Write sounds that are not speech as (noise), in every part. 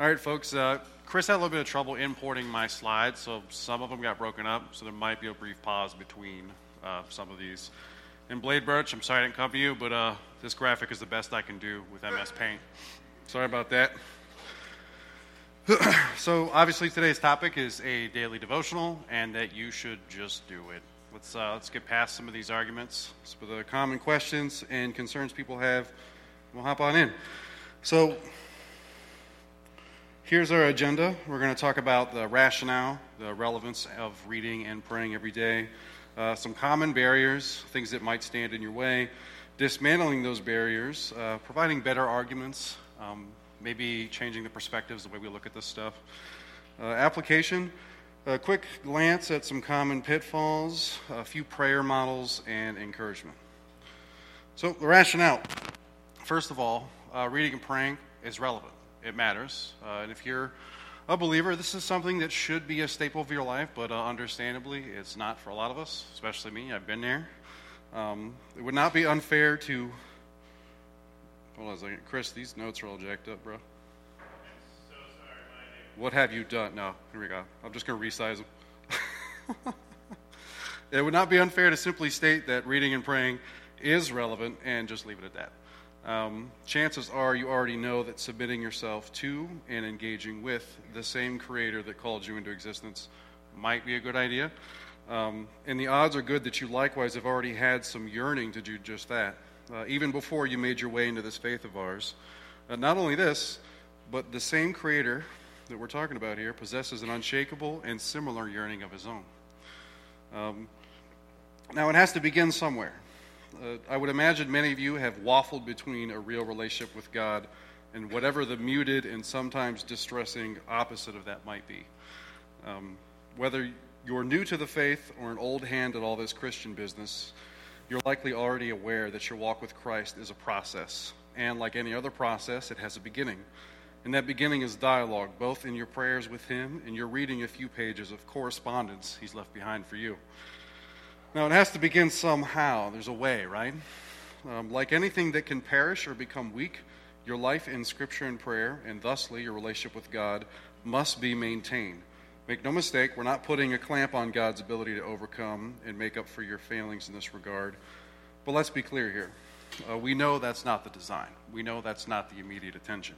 All right, folks. Uh, Chris had a little bit of trouble importing my slides, so some of them got broken up, so there might be a brief pause between uh, some of these. And Blade Birch, I'm sorry I didn't come you, but uh, this graphic is the best I can do with MS Paint. Sorry about that. (clears throat) so, obviously, today's topic is a daily devotional, and that you should just do it. Let's, uh, let's get past some of these arguments, some of the common questions and concerns people have. We'll hop on in. So, here's our agenda. We're going to talk about the rationale, the relevance of reading and praying every day, uh, some common barriers, things that might stand in your way, dismantling those barriers, uh, providing better arguments, um, maybe changing the perspectives, the way we look at this stuff. Uh, application a quick glance at some common pitfalls, a few prayer models, and encouragement. So, the rationale. First of all, uh, reading and praying is relevant, it matters. Uh, and if you're a believer, this is something that should be a staple of your life, but uh, understandably, it's not for a lot of us, especially me. I've been there. Um, it would not be unfair to. Hold on a second. Chris, these notes are all jacked up, bro. What have you done? No, here we go. I'm just going to resize them. (laughs) it would not be unfair to simply state that reading and praying is relevant and just leave it at that. Um, chances are you already know that submitting yourself to and engaging with the same creator that called you into existence might be a good idea. Um, and the odds are good that you likewise have already had some yearning to do just that, uh, even before you made your way into this faith of ours. Uh, not only this, but the same creator that we're talking about here possesses an unshakable and similar yearning of his own. Um, now, it has to begin somewhere. Uh, I would imagine many of you have waffled between a real relationship with God and whatever the muted and sometimes distressing opposite of that might be. Um, whether you're new to the faith or an old hand at all this Christian business, you're likely already aware that your walk with Christ is a process. And like any other process, it has a beginning. And that beginning is dialogue, both in your prayers with Him and you're reading a few pages of correspondence He's left behind for you. Now, it has to begin somehow. There's a way, right? Um, like anything that can perish or become weak, your life in Scripture and prayer, and thusly your relationship with God, must be maintained. Make no mistake, we're not putting a clamp on God's ability to overcome and make up for your failings in this regard. But let's be clear here. Uh, we know that's not the design, we know that's not the immediate attention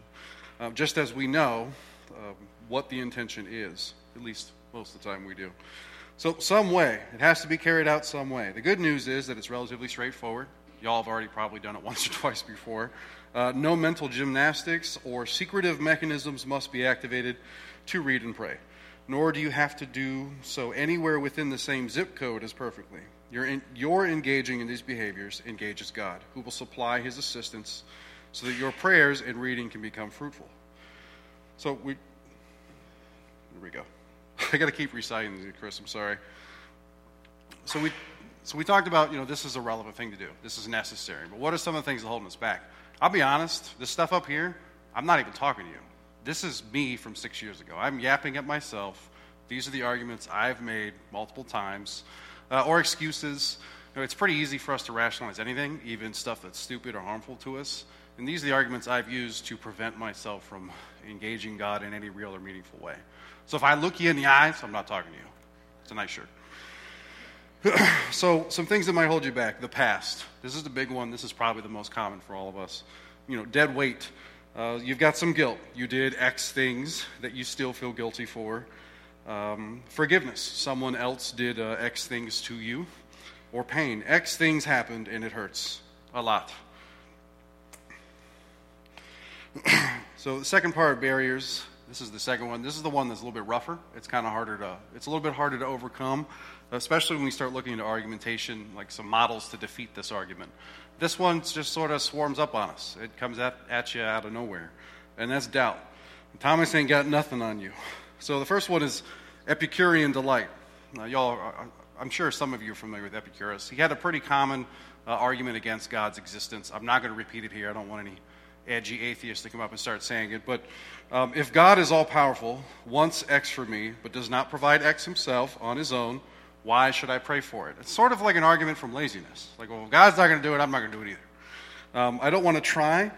uh, just as we know um, what the intention is. At least most of the time we do. So, some way. It has to be carried out some way. The good news is that it's relatively straightforward. Y'all have already probably done it (laughs) once or twice before. Uh, no mental gymnastics or secretive mechanisms must be activated to read and pray. Nor do you have to do so anywhere within the same zip code as perfectly. Your, in, your engaging in these behaviors engages God, who will supply his assistance so that your prayers and reading can become fruitful. So we, here we go. (laughs) I got to keep reciting these, Chris. I'm sorry. So we, so we talked about, you know, this is a relevant thing to do. This is necessary. But what are some of the things that hold us back? I'll be honest. This stuff up here, I'm not even talking to you. This is me from six years ago. I'm yapping at myself. These are the arguments I've made multiple times, uh, or excuses. You know, it's pretty easy for us to rationalize anything, even stuff that's stupid or harmful to us. And these are the arguments I've used to prevent myself from engaging God in any real or meaningful way. So if I look you in the eyes, I'm not talking to you. It's a nice shirt. (clears throat) so, some things that might hold you back. The past. This is the big one. This is probably the most common for all of us. You know, dead weight. Uh, you've got some guilt. You did X things that you still feel guilty for. Um, forgiveness. Someone else did uh, X things to you. Or pain. X things happened and it hurts a lot. (clears throat) so the second part, barriers. This is the second one. This is the one that's a little bit rougher. It's kind of harder to. It's a little bit harder to overcome, especially when we start looking into argumentation, like some models to defeat this argument. This one just sort of swarms up on us. It comes at, at you out of nowhere, and that's doubt. Thomas ain't got nothing on you. So the first one is Epicurean delight. Now, y'all, I'm sure some of you are familiar with Epicurus. He had a pretty common uh, argument against God's existence. I'm not going to repeat it here. I don't want any edgy atheist to come up and start saying it. But um, if God is all powerful, wants X for me, but does not provide X himself on his own, why should I pray for it? It's sort of like an argument from laziness. Like, well, God's not going to do it, I'm not going to do it either. Um, I don't want to try.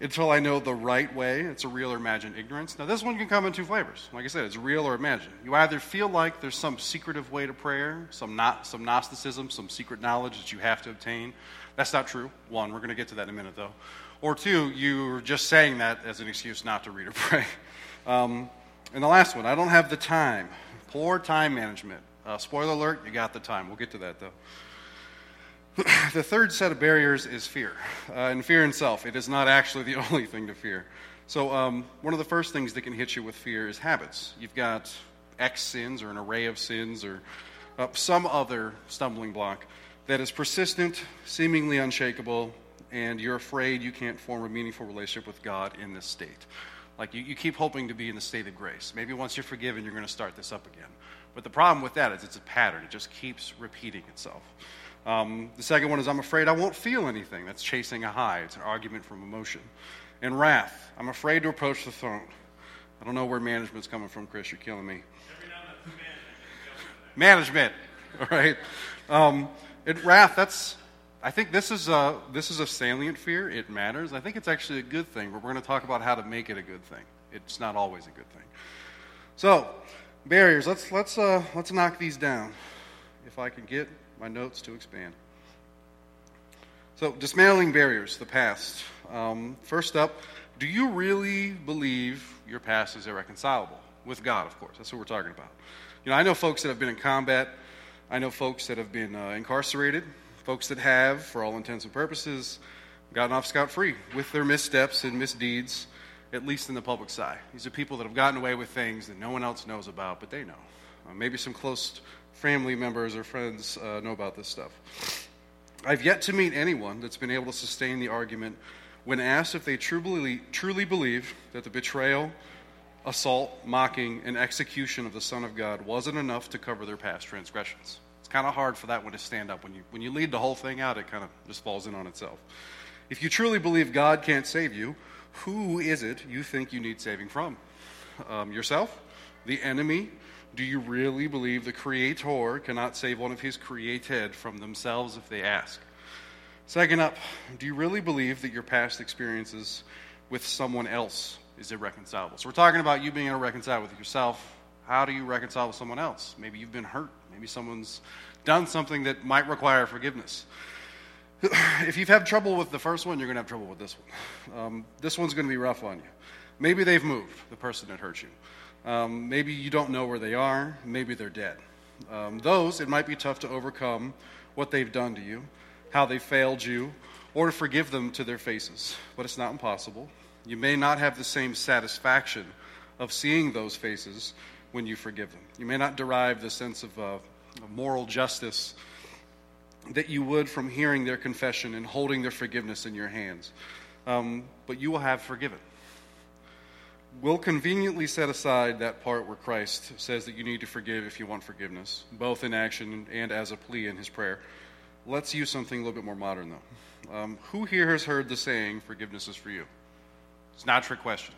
until I know the right way. It's a real or imagined ignorance. Now, this one can come in two flavors. Like I said, it's real or imagined. You either feel like there's some secretive way to prayer, some, not, some Gnosticism, some secret knowledge that you have to obtain. That's not true. One, we're going to get to that in a minute, though. Or two, you're just saying that as an excuse not to read or pray. (laughs) Um, and the last one, I don't have the time. Poor time management. Uh, spoiler alert, you got the time. We'll get to that, though. (clears throat) the third set of barriers is fear. Uh, and fear in itself, it is not actually the (laughs) only thing to fear. So, um, one of the first things that can hit you with fear is habits. You've got X sins or an array of sins or uh, some other stumbling block that is persistent, seemingly unshakable, and you're afraid you can't form a meaningful relationship with God in this state. Like you, you keep hoping to be in the state of grace. Maybe once you're forgiven, you're going to start this up again. But the problem with that is it's a pattern, it just keeps repeating itself. Um, the second one is I'm afraid I won't feel anything. That's chasing a high. It's an argument from emotion. And wrath. I'm afraid to approach the throne. I don't know where management's coming from, Chris. You're killing me. Management, all (laughs) right. Um, and wrath. That's. I think this is a this is a salient fear. It matters. I think it's actually a good thing. But we're going to talk about how to make it a good thing. It's not always a good thing. So, barriers. Let's let's uh, let's knock these down. If I can get my notes to expand. So, dismantling barriers, the past. Um, first up, do you really believe your past is irreconcilable with God? Of course, that's what we're talking about. You know, I know folks that have been in combat. I know folks that have been uh, incarcerated. Folks that have, for all intents and purposes, gotten off scot free with their missteps and misdeeds, at least in the public eye. These are people that have gotten away with things that no one else knows about, but they know. Uh, maybe some close family members or friends uh, know about this stuff. I've yet to meet anyone that's been able to sustain the argument when asked if they truly, truly believe that the betrayal, assault, mocking, and execution of the Son of God wasn't enough to cover their past transgressions. Kind of hard for that one to stand up. When you, when you lead the whole thing out, it kind of just falls in on itself. If you truly believe God can't save you, who is it you think you need saving from? Um, yourself? The enemy? Do you really believe the Creator cannot save one of His created from themselves if they ask? Second up, do you really believe that your past experiences with someone else is irreconcilable? So we're talking about you being able to reconcile with yourself. How do you reconcile with someone else? Maybe you've been hurt. Maybe someone's done something that might require forgiveness. (clears throat) If you've had trouble with the first one, you're going to have trouble with this one. Um, this one's going to be rough on you. Maybe they've moved, the person that hurt you. Um, maybe you don't know where they are. Maybe they're dead. Um, those, it might be tough to overcome what they've done to you, how they failed you, or to forgive them to their faces. But it's not impossible. You may not have the same satisfaction of seeing those faces when you forgive them. You may not derive the sense of uh, moral justice that you would from hearing their confession and holding their forgiveness in your hands. Um, but you will have forgiven we'll conveniently set aside that part where Christ says that you need to forgive if you want forgiveness, both in action and as a plea in his prayer. Let's use something a little bit more modern, though. Um, who here has heard the saying, forgiveness is for you? It's not a trick question.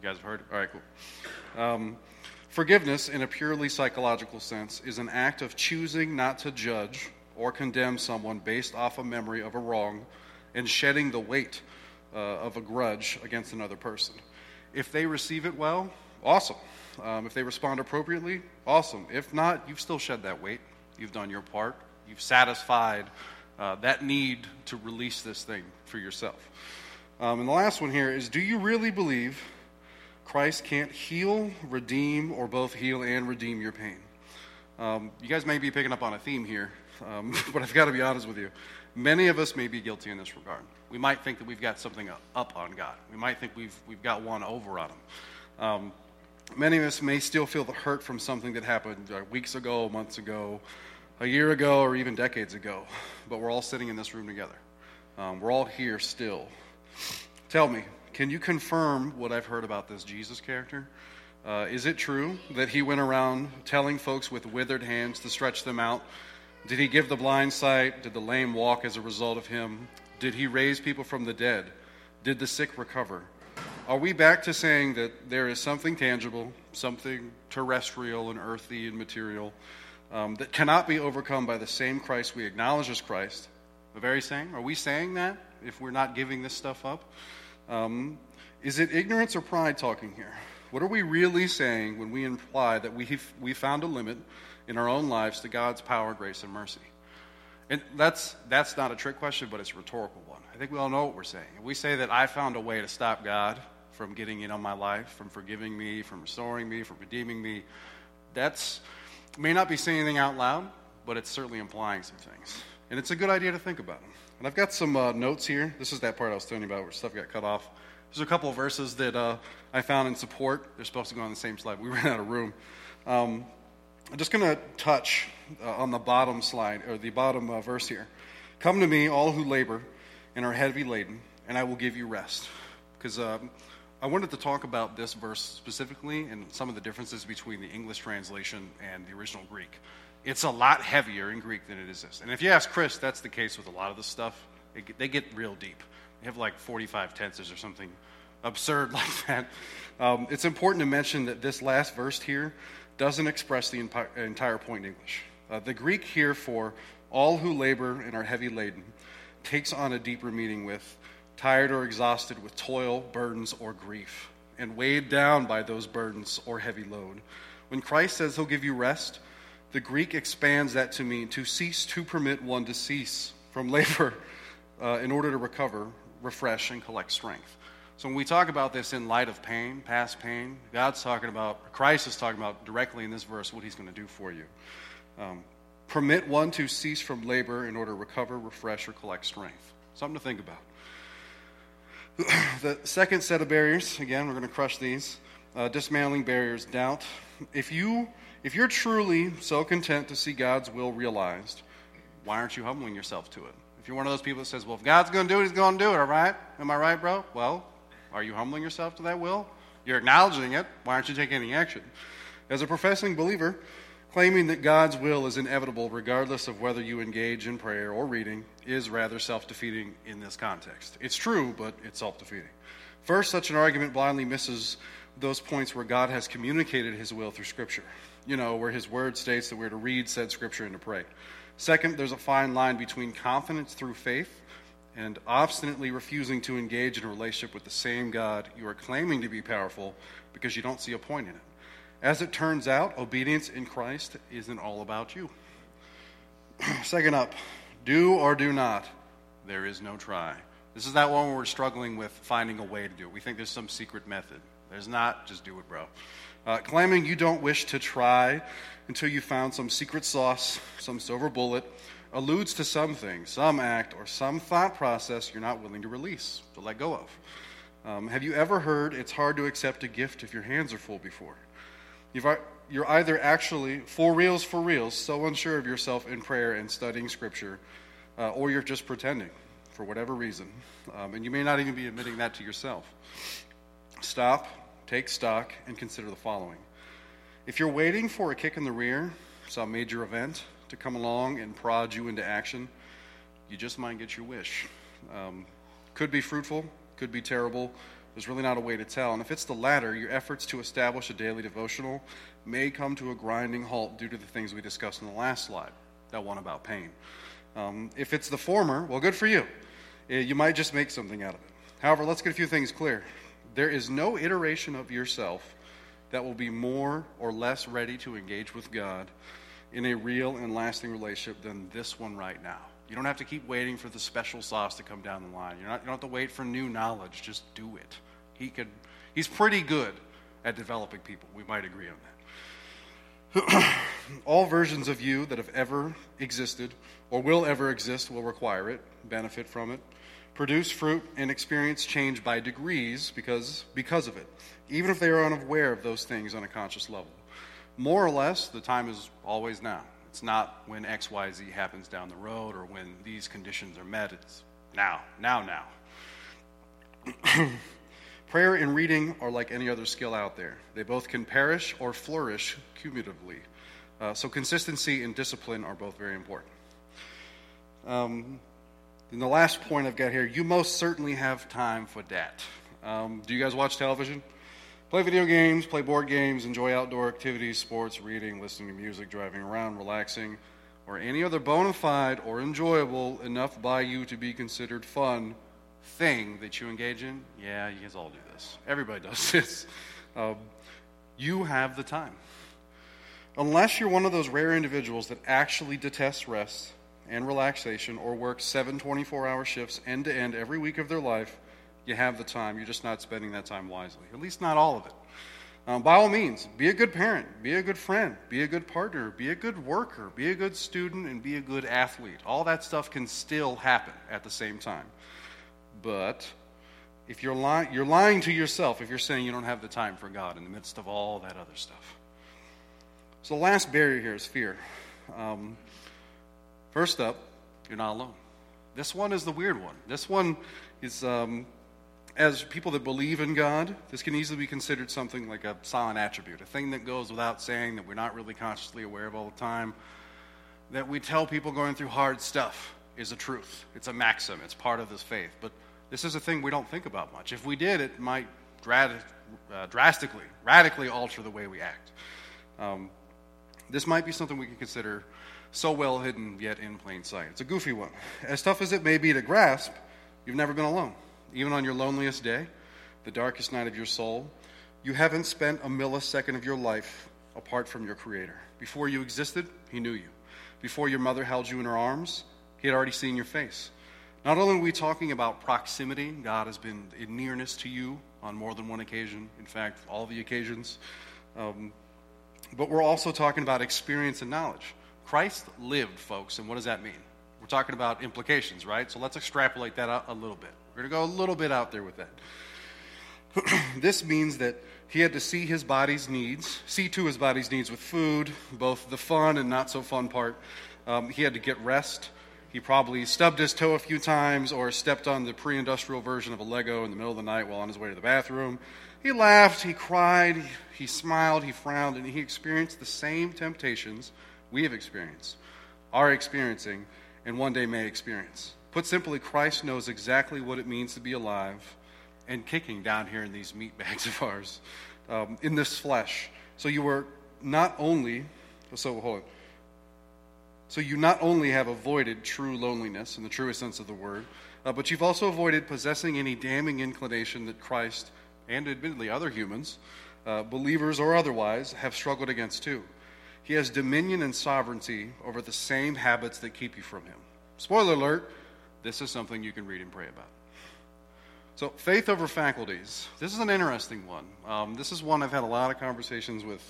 You guys have heard it? All right, cool. Um, forgiveness, in a purely psychological sense, is an act of choosing not to judge or condemn someone based off a memory of a wrong and shedding the weight uh, of a grudge against another person. If they receive it well, awesome. Um, if they respond appropriately, awesome. If not, you've still shed that weight. You've done your part. You've satisfied uh, that need to release this thing for yourself. Um, and the last one here is do you really believe Christ can't heal, redeem, or both heal and redeem your pain? Um, you guys may be picking up on a theme here, um, (laughs) but I've got to be honest with you. Many of us may be guilty in this regard. We might think that we've got something up on God. We might think we've, we've got one over on Him. Um, many of us may still feel the hurt from something that happened uh, weeks ago, months ago, a year ago, or even decades ago. But we're all sitting in this room together. Um, we're all here still. Tell me, can you confirm what I've heard about this Jesus character? Uh, is it true that he went around telling folks with withered hands to stretch them out? Did he give the blind sight? Did the lame walk as a result of him? Did he raise people from the dead? Did the sick recover? Are we back to saying that there is something tangible, something terrestrial and earthy and material um, that cannot be overcome by the same Christ we acknowledge as Christ? The very same? Are we saying that if we're not giving this stuff up? Um, is it ignorance or pride talking here? What are we really saying when we imply that we we found a limit in our own lives to God's power, grace, and mercy? And that's, that's not a trick question, but it's a rhetorical one. I think we all know what we're saying. If we say that I found a way to stop God from getting in on my life, from forgiving me, from restoring me, from redeeming me, that's may not be saying anything out loud, but it's certainly implying some things. And it's a good idea to think about them. And I've got some uh, notes here. This is that part I was telling you about where stuff got cut off. There's a couple of verses that uh, I found in support. They're supposed to go on the same slide. We (laughs) ran out of room. Um, I'm just going to touch uh, on the bottom slide, or the bottom uh, verse here. Come to me, all who labor and are heavy laden, and I will give you rest. Because um, I wanted to talk about this verse specifically and some of the differences between the English translation and the original Greek. It's a lot heavier in Greek than it is this. And if you ask Chris, that's the case with a lot of the stuff. They get real deep. They have like 45 tenses or something absurd (laughs) like that. Um, it's important to mention that this last verse here doesn't express the entire point in English. Uh, the Greek here for all who labor and are heavy laden takes on a deeper meaning with tired or exhausted with toil, burdens, or grief, and weighed down by those burdens or heavy load. When Christ says he'll give you rest, the Greek expands that to mean to cease to permit one to cease from (laughs) labor uh, in order to recover, refresh, and collect strength. So when we talk about this in light of pain, past pain, God's talking about, Christ is talking about directly in this verse what he's going to do for you. Um, permit one to cease from labor in order to recover, refresh, or collect strength. Something to think about. (clears throat) the second set of barriers, again, we're going to crush these. Uh, dismantling barriers, doubt. If you if you're truly so content to see God's will realized, why aren't you humbling yourself to it? If you're one of those people that says, "Well, if God's going to do it, He's going to do it," all right? Am I right, bro? Well, are you humbling yourself to that will? You're acknowledging it. Why aren't you taking any action? As a professing believer, claiming that God's will is inevitable regardless of whether you engage in prayer or reading is rather self defeating in this context. It's true, but it's self defeating. First, such an argument blindly misses those points where God has communicated his will through Scripture. You know, where his word states that we're to read said Scripture and to pray. Second, there's a fine line between confidence through faith and obstinately refusing to engage in a relationship with the same God you are claiming to be powerful because you don't see a point in it. As it turns out, obedience in Christ isn't all about you. (clears throat) Second up, do or do not. There is no try. This is that one where we're struggling with finding a way to do it. We think there's some secret method. There's not. Just do it, bro. Uh, claiming you don't wish to try until you found some secret sauce, some silver bullet, alludes to something, some act, or some thought process you're not willing to release, to let go of. Um, have you ever heard it's hard to accept a gift if your hands are full before? You've, you're either actually, for reals, for reals, so unsure of yourself in prayer and studying Scripture, uh, or you're just pretending for whatever reason. Um, and you may not even be admitting that to yourself. Stop, take stock, and consider the following. If you're waiting for a kick in the rear, some major event, to come along and prod you into action, you just might get your wish. Um, could be fruitful, could be terrible. There's really not a way to tell. And if it's the latter, your efforts to establish a daily devotional may come to a grinding halt due to the things we discussed in the last slide, that one about pain. Um, if it's the former, well, good for you. Uh, you might just make something out of it. However, let's get a few things clear. There is no iteration of yourself that will be more or less ready to engage with God in a real and lasting relationship than this one right now. You don't have to keep waiting for the special sauce to come down the line. You're not, you don't have to wait for new knowledge. Just do it. He could, he's pretty good at developing people. We might agree on that. (clears throat) All versions of you that have ever existed or will ever exist will require it, benefit from it, produce fruit, and experience change by degrees because, because of it, even if they are unaware of those things on a conscious level more or less, the time is always now. It's not when X, Y, Z happens down the road or when these conditions are met. It's now, now, now. (coughs) Prayer and reading are like any other skill out there. They both can perish or flourish cumulatively. Uh, so, consistency and discipline are both very important. Um, and the last point I've got here you most certainly have time for that. Um, do you guys watch television? Play video games, play board games, enjoy outdoor activities, sports, reading, listening to music, driving around, relaxing, or any other bona fide or enjoyable enough by you to be considered fun thing that you engage in, yeah, you guys all do this. Everybody does (laughs) this. Um, you have the time. Unless you're one of those rare individuals that actually detests rest and relaxation or work seven 24 hour shifts end to end every week of their life, you have the time. You're just not spending that time wisely. At least not all of it. Um, by all means, be a good parent, be a good friend, be a good partner, be a good worker, be a good student, and be a good athlete. All that stuff can still happen at the same time. But if you're, li- you're lying to yourself if you're saying you don't have the time for God in the midst of all that other stuff. So the last barrier here is fear. Um, first up, you're not alone. This one is the weird one. This one is, um, as people that believe in God, this can easily be considered something like a silent attribute, a thing that goes without saying that we're not really consciously aware of all the time. That we tell people going through hard stuff is a truth. It's a maxim. It's part of this faith. But this is a thing we don't think about much. If we did, it might uh, drastically, radically alter the way we act. Um, this might be something we can consider so well hidden yet in plain sight. It's a goofy one. As tough as it may be to grasp, you've never been alone. Even on your loneliest day, the darkest night of your soul, you haven't spent a millisecond of your life apart from your Creator. Before you existed, He knew you. Before your mother held you in her arms, He had already seen your face. Not only are we talking about proximity, God has been in nearness to you on more than one occasion, in fact, all the occasions. Um, but we're also talking about experience and knowledge. Christ lived, folks, and what does that mean? We're talking about implications, right? So let's extrapolate that out a little bit. We're going to go a little bit out there with that. (clears throat) this means that he had to see his body's needs, see to his body's needs with food, both the fun and not so fun part. Um, he had to get rest. He probably stubbed his toe a few times or stepped on the pre industrial version of a Lego in the middle of the night while on his way to the bathroom. He laughed, he cried, he smiled, he frowned, and he experienced the same temptations we have experienced, are experiencing, and one day may experience. Put simply, Christ knows exactly what it means to be alive and kicking down here in these meat (laughs) bags of ours, um, in this flesh. So you were not only, so hold on. So you not only have avoided true loneliness in the truest sense of the word, uh, but you've also avoided possessing any damning inclination that Christ and admittedly other humans, uh, believers or otherwise, have struggled against too. He has dominion and sovereignty over the same habits that keep you from him. Spoiler alert, this is something you can read and pray about. So, faith over faculties. This is an interesting one. Um, this is one I've had a lot of conversations with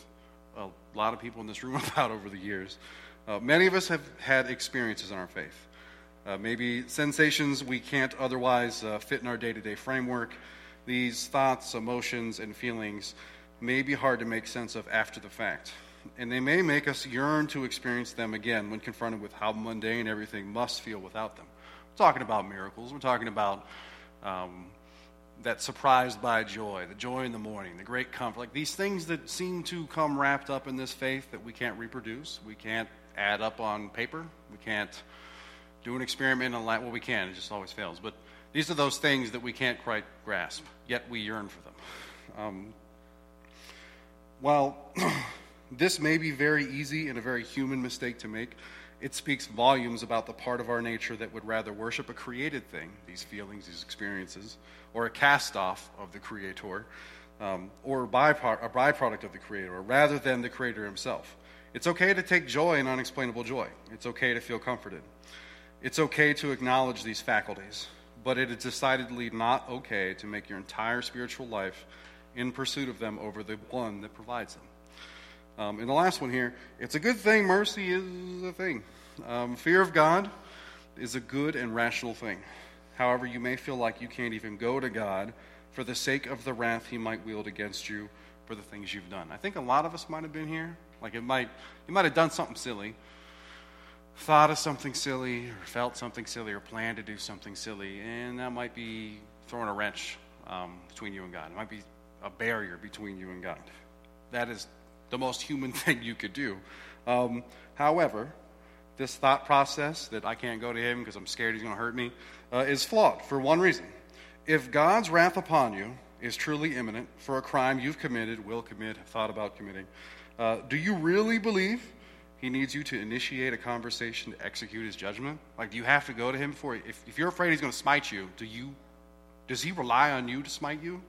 a lot of people in this room (laughs) about over the years. Uh, many of us have had experiences in our faith. Uh, maybe sensations we can't otherwise uh, fit in our day to day framework. These thoughts, emotions, and feelings may be hard to make sense of after the fact. And they may make us yearn to experience them again when confronted with how mundane everything must feel without them. We're talking about miracles. We're talking about um, that surprised by joy, the joy in the morning, the great comfort. Like these things that seem to come wrapped up in this faith that we can't reproduce. We can't add up on paper. We can't do an experiment on that. Well, we can. It just always fails. But these are those things that we can't quite grasp, yet we yearn for them. Um, while (clears throat) this may be very easy and a very human mistake to make, it speaks volumes about the part of our nature that would rather worship a created thing, these feelings, these experiences, or a cast off of the Creator, um, or a, bypro- a byproduct of the Creator, rather than the Creator Himself. It's okay to take joy in unexplainable joy. It's okay to feel comforted. It's okay to acknowledge these faculties, but it is decidedly not okay to make your entire spiritual life in pursuit of them over the one that provides them. Um, and the last one here it's a good thing mercy is a thing. Um, fear of God is a good and rational thing. However, you may feel like you can't even go to God for the sake of the wrath he might wield against you for the things you've done. I think a lot of us might have been here like it might, you might have done something silly, thought of something silly, or felt something silly, or planned to do something silly, and that might be throwing a wrench um, between you and God. It might be a barrier between you and God. That is the most human (laughs) thing you could do. Um, however, this thought process that I can't go to Him because I'm scared He's going to hurt me uh, is flawed for one reason. If God's wrath upon you is truly imminent for a crime you've committed, will commit, thought about committing, uh, do you really believe he needs you to initiate a conversation to execute his judgment? Like, do you have to go to him for if, if you're afraid he's going to smite you, do you does he rely on you to smite you?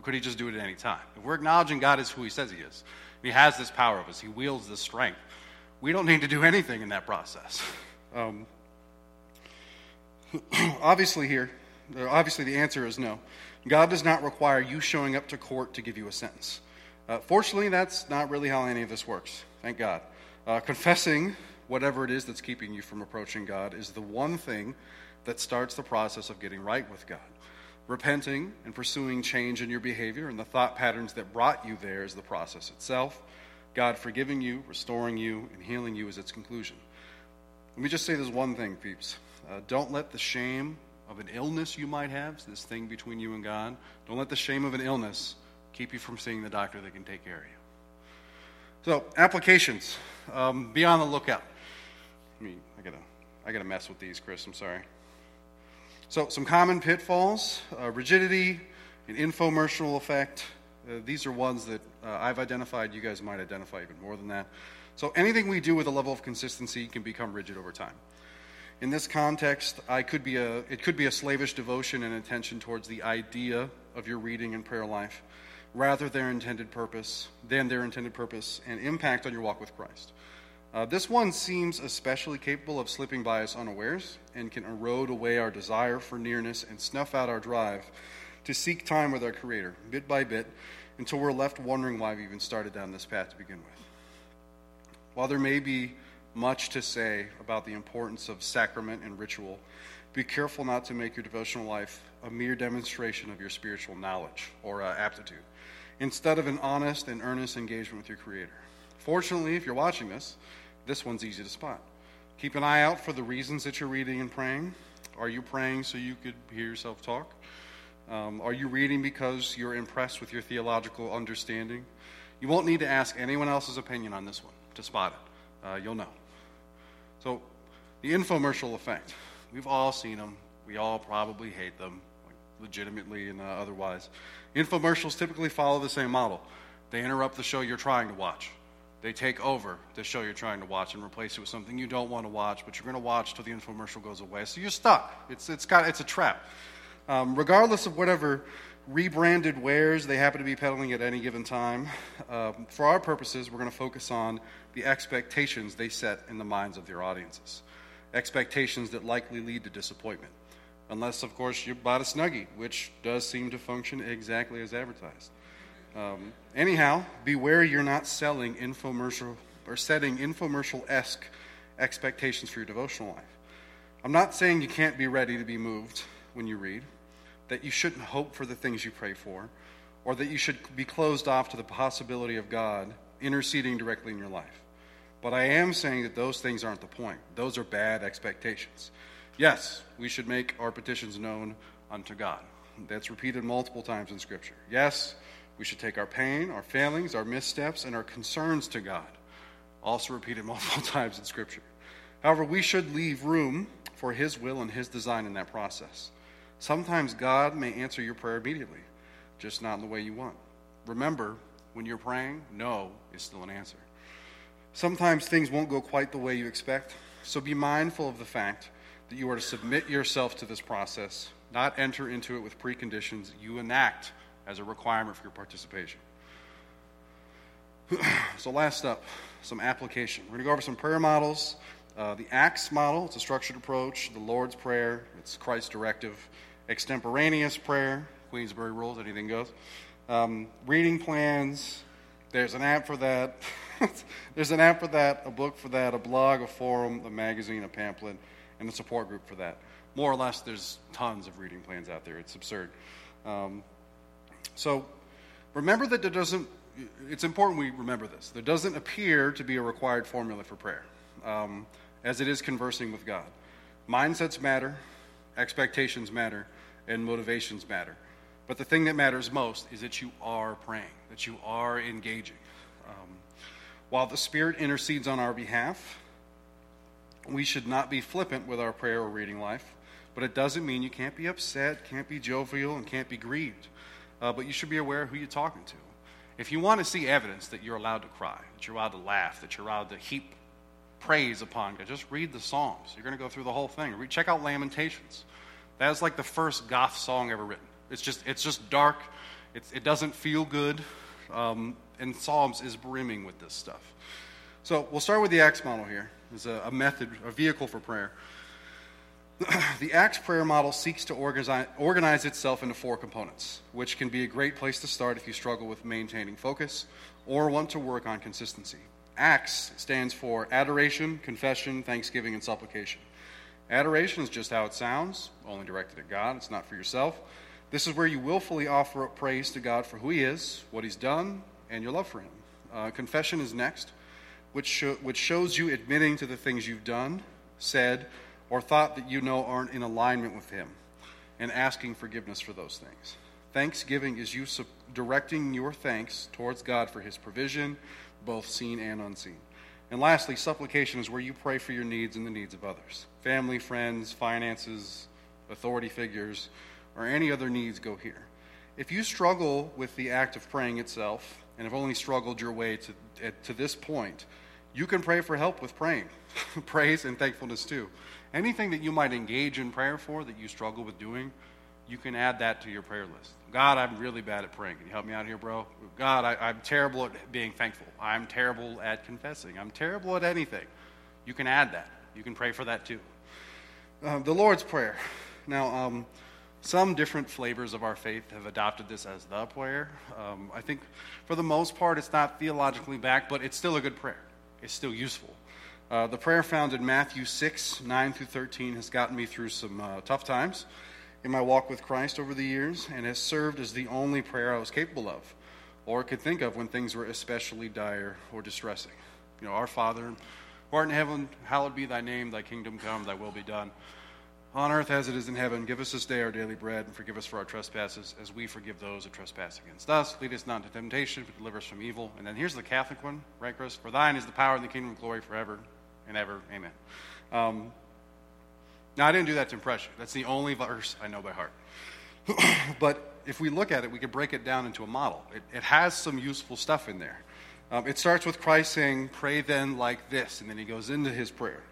Or could he just do it at any time? If we're acknowledging God is who he says he is, he has this power of us, he wields this strength, we don't need to do anything in that process. Um, (clears throat) obviously, here, obviously, the answer is no. God does not require you showing up to court to give you a sentence. Uh, fortunately, that's not really how any of this works. Thank God. Uh, confessing whatever it is that's keeping you from approaching God is the one thing that starts the process of getting right with God. Repenting and pursuing change in your behavior and the thought patterns that brought you there is the process itself. God forgiving you, restoring you, and healing you is its conclusion. Let me just say this one thing, peeps. Uh, don't let the shame of an illness you might have, this thing between you and God, don't let the shame of an illness keep you from seeing the doctor that can take care of you. So, applications. Um, be on the lookout. I mean, I gotta, I gotta mess with these, Chris. I'm sorry. So, some common pitfalls: uh, rigidity, an infomercial effect. Uh, these are ones that uh, I've identified. You guys might identify even more than that. So, anything we do with a level of consistency can become rigid over time. In this context, I could be a, it could be a slavish devotion and attention towards the idea of your reading and prayer life, rather their intended purpose than their intended purpose and impact on your walk with Christ. Uh, this one seems especially capable of slipping by us unawares and can erode away our desire for nearness and snuff out our drive to seek time with our Creator, bit by bit, until we're left wondering why we even started down this path to begin with. While there may be much to say about the importance of sacrament and ritual, be careful not to make your devotional life a mere demonstration of your spiritual knowledge or uh, aptitude, instead of an honest and earnest engagement with your Creator. Fortunately, if you're watching this, this one's easy to spot. Keep an eye out for the reasons that you're reading and praying. Are you praying so you could hear yourself talk? Um, are you reading because you're impressed with your theological understanding? You won't need to ask anyone else's opinion on this one to spot it. Uh, you'll know. So, the infomercial effect. We've all seen them. We all probably hate them, like legitimately and uh, otherwise. Infomercials typically follow the same model. They interrupt the show you're trying to watch. They take over the show you're trying to watch and replace it with something you don't want to watch, but you're going to watch till the infomercial goes away. So you're stuck. It's, it's, got, it's a trap. Um, regardless of whatever rebranded wares they happen to be peddling at any given time, um, for our purposes, we're going to focus on the expectations they set in the minds of their audiences. Expectations that likely lead to disappointment. Unless, of course, you bought a Snuggie, which does seem to function exactly as advertised. Um, anyhow, beware you're not selling infomercial or setting infomercial esque expectations for your devotional life. I'm not saying you can't be ready to be moved when you read, that you shouldn't hope for the things you pray for, or that you should be closed off to the possibility of God interceding directly in your life. But I am saying that those things aren't the point. Those are bad expectations. Yes, we should make our petitions known unto God. That's repeated multiple times in Scripture. Yes, we should take our pain, our failings, our missteps, and our concerns to God. Also repeated (laughs) multiple times in Scripture. However, we should leave room for His will and His design in that process. Sometimes God may answer your prayer immediately, just not in the way you want. Remember, when you're praying, no is still an answer. Sometimes things won't go quite the way you expect, so be mindful of the fact that you are to submit yourself to this process, not enter into it with preconditions you enact as a requirement for your participation. (clears throat) so, last up, some application. We're going to go over some prayer models. Uh, the ACTS model, it's a structured approach. The Lord's Prayer, it's Christ's directive. Extemporaneous prayer, Queensberry rules, anything goes. Um, reading plans, there's an app for that. (laughs) there's an app for that, a book for that, a blog, a forum, a magazine, a pamphlet, and a support group for that. More or less, there's tons of reading plans out there. It's absurd. Um, so remember that there doesn't, it's important we remember this. There doesn't appear to be a required formula for prayer, um, as it is conversing with God. Mindsets matter, expectations matter, and motivations matter. But the thing that matters most is that you are praying, that you are engaging. Um, while the Spirit intercedes on our behalf, we should not be flippant with our prayer or reading life. But it doesn't mean you can't be upset, can't be jovial, and can't be grieved. Uh, but you should be aware of who you're talking to. If you want to see evidence that you're allowed to cry, that you're allowed to laugh, that you're allowed to heap praise upon God, just read the Psalms. You're going to go through the whole thing. Check out Lamentations. That is like the first goth song ever written. It's just, it's just dark. It's, it doesn't feel good. Um, and Psalms is brimming with this stuff. So we'll start with the Acts model here. It's a, a method, a vehicle for prayer. (clears throat) the Acts prayer model seeks to organize, organize itself into four components, which can be a great place to start if you struggle with maintaining focus or want to work on consistency. Acts stands for adoration, confession, thanksgiving, and supplication. Adoration is just how it sounds, only directed at God, it's not for yourself. This is where you willfully offer up praise to God for who He is, what He's done, and your love for Him. Uh, confession is next, which, sh- which shows you admitting to the things you've done, said, or thought that you know aren't in alignment with Him, and asking forgiveness for those things. Thanksgiving is you su- directing your thanks towards God for His provision, both seen and unseen. And lastly, supplication is where you pray for your needs and the needs of others family, friends, finances, authority figures, or any other needs go here. If you struggle with the act of praying itself, and have only struggled your way to, to this point, you can pray for help with praying, (laughs) praise and thankfulness too. Anything that you might engage in prayer for that you struggle with doing, you can add that to your prayer list. God, I'm really bad at praying. Can you help me out here, bro? God, I, am terrible at being thankful. I'm terrible at confessing. I'm terrible at anything. You can add that. You can pray for that too. Uh, the Lord's Prayer. Now, um, some different flavors of our faith have adopted this as the prayer. Um, I think for the most part, it's not theologically backed, but it's still a good prayer. It's still useful. Uh, the prayer found in Matthew 6, 9 through 13 has gotten me through some uh, tough times in my walk with Christ over the years and has served as the only prayer I was capable of or could think of when things were especially dire or distressing. You know, Our Father, who art in heaven, hallowed be thy name, thy kingdom come, thy will be done. On earth as it is in heaven, give us this day our daily bread, and forgive us for our trespasses, as we forgive those who trespass against us. Lead us not into temptation, but deliver us from evil. And then here's the Catholic one, right, Chris? For thine is the power and the kingdom and glory forever and ever. Amen. Um, now, I didn't do that to impress you. That's the only verse I know by heart. (clears throat) but if we look at it, we can break it down into a model. It, it has some useful stuff in there. Um, it starts with Christ saying, Pray then like this, and then he goes into his prayer.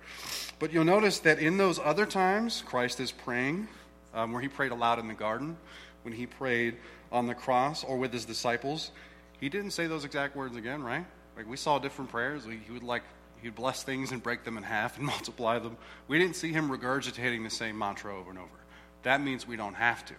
But you'll notice that in those other times, Christ is praying, um, where he prayed aloud in the garden, when he prayed on the cross, or with his disciples. He didn't say those exact words again, right? Like we saw different prayers. He would like He'd bless things and break them in half and (laughs) multiply them. We didn't see him regurgitating the same mantra over and over. That means we don't have to.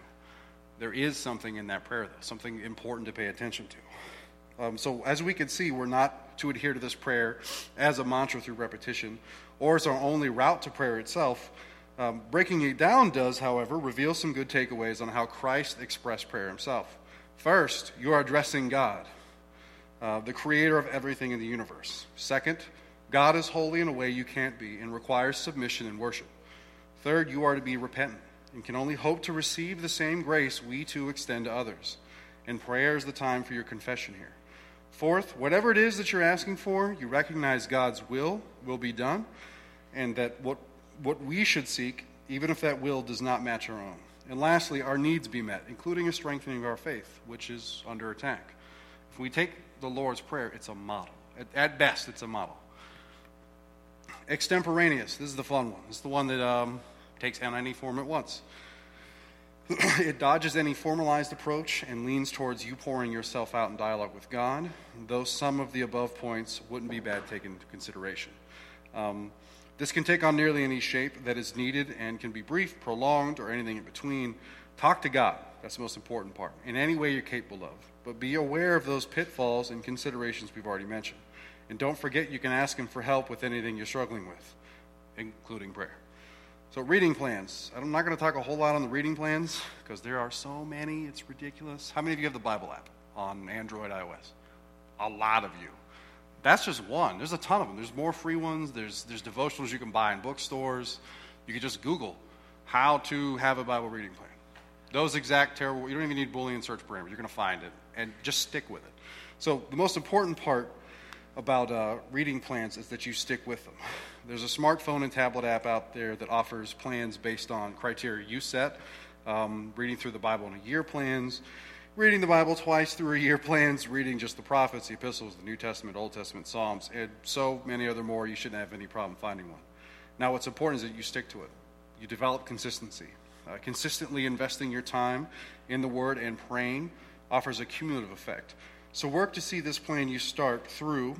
There is something in that prayer, though, something important to pay attention to. Um, so, as we can see, we're not to adhere to this prayer as a mantra through repetition or as our only route to prayer itself. Um, breaking it down does, however, reveal some good takeaways on how Christ expressed prayer himself. First, you are addressing God, uh, the creator of everything in the universe. Second, God is holy in a way you can't be and requires submission and worship. Third, you are to be repentant and can only hope to receive the same grace we too extend to others. And prayer is the time for your confession here. Fourth, whatever it is that you're asking for, you recognize God's will will be done, and that what, what we should seek, even if that will does not match our own. And lastly, our needs be met, including a strengthening of our faith, which is under attack. If we take the Lord's Prayer, it's a model. At, at best, it's a model. Extemporaneous. This is the fun one. Is the one that um, takes on any form at once. (clears throat) it dodges any formalized approach and leans towards you pouring yourself out in dialogue with God, though some of the above points wouldn't be bad taken into consideration. Um, this can take on nearly any shape that is needed and can be brief, prolonged, or anything in between. Talk to God. That's the most important part. In any way you're capable of. But be aware of those pitfalls and considerations we've already mentioned. And don't forget you can ask Him for help with anything you're struggling with, including prayer. So, reading plans. I'm not going to talk a whole lot on the reading plans because there are so many, it's ridiculous. How many of you have the Bible app on Android, iOS? A lot of you. That's just one. There's a ton of them. There's more free ones, there's, there's devotionals you can buy in bookstores. You can just Google how to have a Bible reading plan. Those exact terrible, you don't even need Boolean search parameters. You're going to find it and just stick with it. So, the most important part about uh, reading plans is that you stick with them. There's a smartphone and tablet app out there that offers plans based on criteria you set. Um, reading through the Bible in a year plans, reading the Bible twice through a year plans, reading just the prophets, the epistles, the New Testament, Old Testament, Psalms, and so many other more. You shouldn't have any problem finding one. Now, what's important is that you stick to it. You develop consistency. Uh, consistently investing your time in the Word and praying offers a cumulative effect. So work to see this plan you start through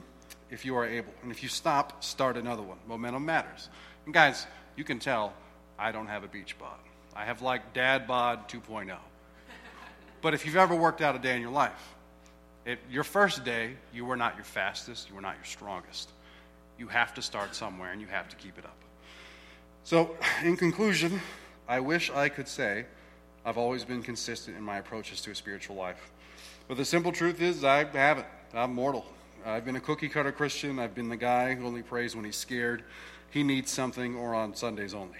if you are able. And if you stop, start another one. Momentum matters. And guys, you can tell I don't have a beach bod. I have like dad bod 2.0. but if you've ever worked out a day in your life, it, your first day, you were not your fastest, you were not your strongest. You have to start somewhere and you have to keep it up. So, in conclusion, I wish I could say I've always been consistent in my approaches to a spiritual life. But the simple truth is, I haven't. I'm mortal. I've been a cookie cutter Christian. I've been the guy who only prays when he's scared, he needs something, or on Sundays only.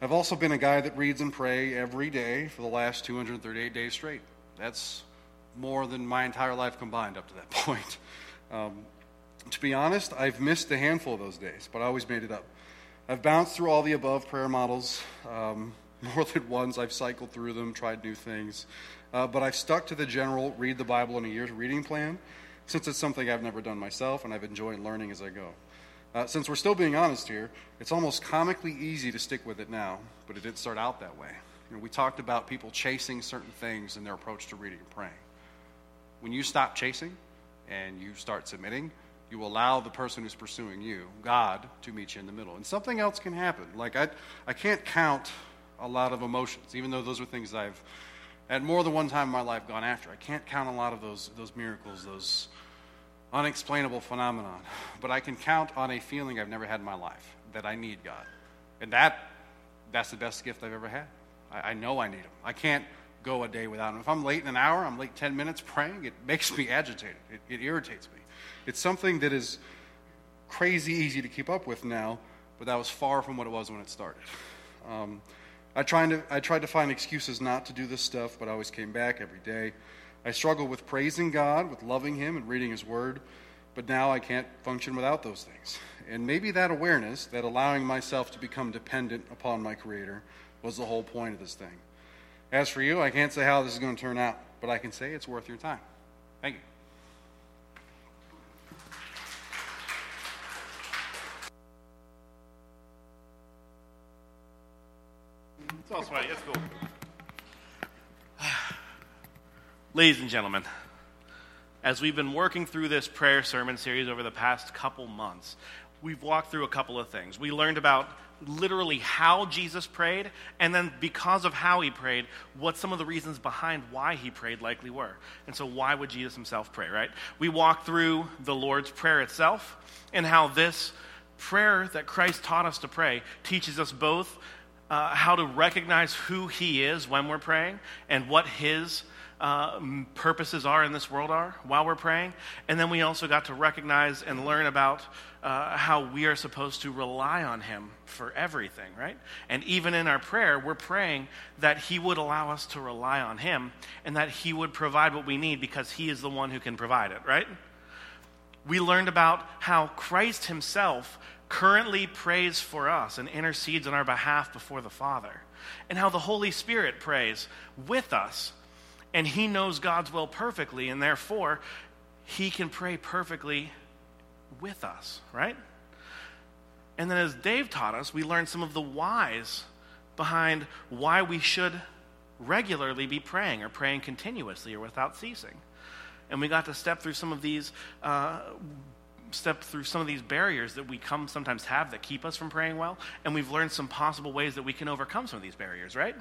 I've also been a guy that reads and pray every day for the last 238 days straight. That's more than my entire life combined up to that (laughs) point. Um, to be honest, I've missed a handful of those days, but I always made it up. I've bounced through all the above prayer models um, more than once. I've cycled through them, tried new things. Uh, but I've stuck to the general read the Bible in a year's reading plan since it's something I've never done myself and I've enjoyed learning as I go. Uh, since we're still being honest here, it's almost comically easy to stick with it now, but it didn't start out that way. You know, we talked about people chasing certain things in their approach to reading and praying. When you stop chasing and you start submitting, you allow the person who's pursuing you, God, to meet you in the middle. And something else can happen. Like, I, I can't count a lot of emotions, even though those are things I've, at more than one time in my life, gone after. I can't count a lot of those, those miracles, those unexplainable phenomenon. But I can count on a feeling I've never had in my life that I need God. And that, that's the best gift I've ever had. I, I know I need Him. I can't go a day without Him. If I'm late in an hour, I'm late 10 minutes praying, it makes me agitated. It, it irritates me. It's something that is crazy easy to keep up with now, but that was far from what it was when it started. Um, I, tried to, I tried to find excuses not to do this stuff, but I always came back every day. I struggled with praising God, with loving Him, and reading His Word, but now I can't function without those things. And maybe that awareness, that allowing myself to become dependent upon my Creator, was the whole point of this thing. As for you, I can't say how this is going to turn out, but I can say it's worth your time. Thank you. Ladies and gentlemen, as we've been working through this prayer sermon series over the past couple months, we've walked through a couple of things. We learned about literally how Jesus prayed, and then because of how he prayed, what some of the reasons behind why he prayed likely were. And so, why would Jesus himself pray, right? We walked through the Lord's Prayer itself and how this prayer that Christ taught us to pray teaches us both uh, how to recognize who He is when we're praying and what His uh, purposes are in this world are while we're praying. And then we also got to recognize and learn about uh, how we are supposed to rely on Him for everything, right? And even in our prayer, we're praying that He would allow us to rely on Him and that He would provide what we need because He is the one who can provide it, right? We learned about how Christ Himself currently prays for us and intercedes on our behalf before the Father, and how the Holy Spirit prays with us, and He knows God's will perfectly, and therefore He can pray perfectly with us, right? And then, as Dave taught us, we learned some of the whys behind why we should regularly be praying or praying continuously or without ceasing. And we got to step through some of these uh, stepped through some of these barriers that we come sometimes have that keep us from praying well, and we've learned some possible ways that we can overcome some of these barriers, right?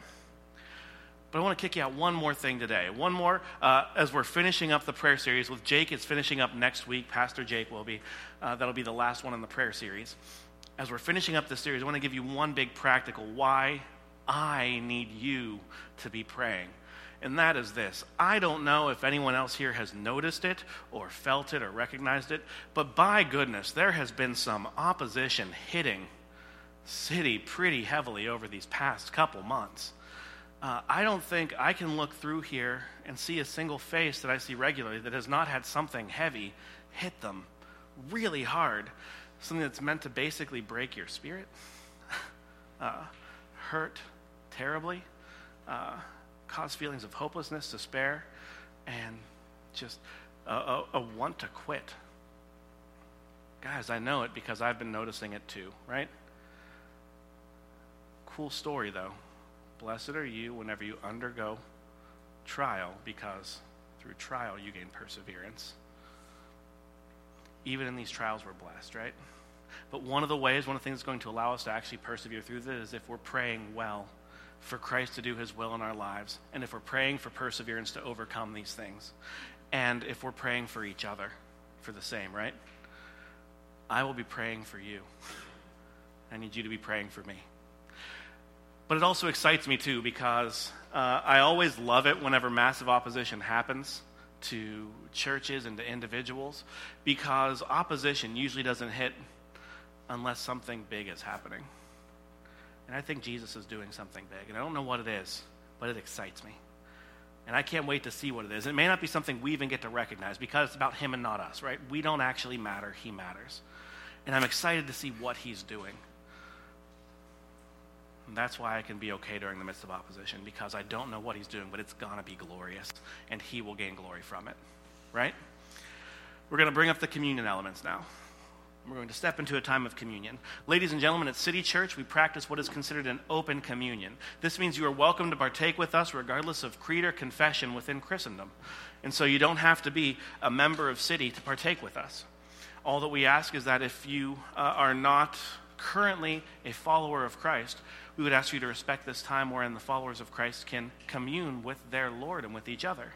But I want to kick you out one more thing today. One more, uh, as we're finishing up the prayer series with Jake, it's finishing up next week. Pastor Jake will be. Uh, that'll be the last one in the prayer series. As we're finishing up this series, I want to give you one big practical why I need you to be praying and that is this I don't know if anyone else here has noticed it or felt it or recognized it, but by goodness, there has been some opposition hitting city pretty heavily over these past couple months. Uh, I don't think I can look through here and see a single face that I see regularly that has not had something heavy hit them really hard, something that's meant to basically break your spirit, (laughs) uh, hurt terribly. Uh, cause feelings of hopelessness, despair, and just a, a, a want to quit. Guys, I know it because I've been noticing it too, right? Cool story though. Blessed are you whenever you undergo trial, because through trial you gain perseverance. Even in these trials, we're blessed, right? But one of the ways, one of the things that's going to allow us to actually persevere through this is if we're praying well for Christ to do his will in our lives, and if we're praying for perseverance to overcome these things, and if we're praying for each other for the same, right? I will be praying for you. I need you to be praying for me. But it also excites me too because uh, I always love it whenever massive opposition happens to churches and to individuals because opposition usually doesn't hit unless something big is happening. And I think Jesus is doing something big. And I don't know what it is, but it excites me. And I can't wait to see what it is. It may not be something we even get to recognize because it's about him and not us, right? We don't actually matter, he matters. And I'm excited to see what he's doing. And that's why I can be okay during the midst of opposition because I don't know what he's doing, but it's going to be glorious and he will gain glory from it, right? We're going to bring up the communion elements now. We're going to step into a time of communion. Ladies and gentlemen, at City Church, we practice what is considered an open communion. This means you are welcome to partake with us regardless of creed or confession within Christendom. And so you don't have to be a member of City to partake with us. All that we ask is that if you uh, are not currently a follower of Christ, we would ask you to respect this time wherein the followers of Christ can commune with their Lord and with each other.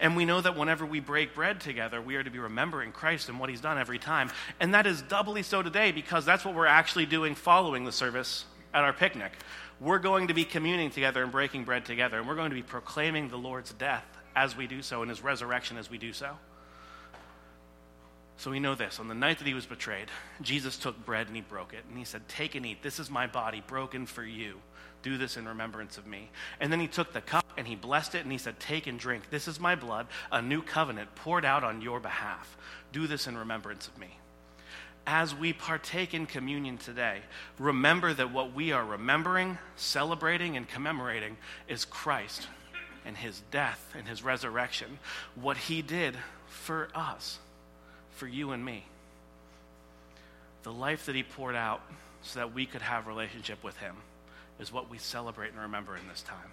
And we know that whenever we break bread together, we are to be remembering Christ and what he's done every time. And that is doubly so today because that's what we're actually doing following the service at our picnic. We're going to be communing together and breaking bread together, and we're going to be proclaiming the Lord's death as we do so and his resurrection as we do so. So we know this. On the night that he was betrayed, Jesus took bread and he broke it. And he said, Take and eat. This is my body broken for you. Do this in remembrance of me. And then he took the cup and he blessed it and he said, Take and drink. This is my blood, a new covenant poured out on your behalf. Do this in remembrance of me. As we partake in communion today, remember that what we are remembering, celebrating, and commemorating is Christ and his death and his resurrection, what he did for us for you and me. The life that he poured out so that we could have relationship with him is what we celebrate and remember in this time.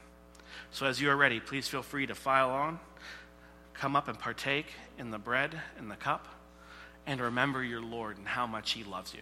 So as you are ready, please feel free to file on, come up and partake in the bread and the cup, and remember your Lord and how much he loves you.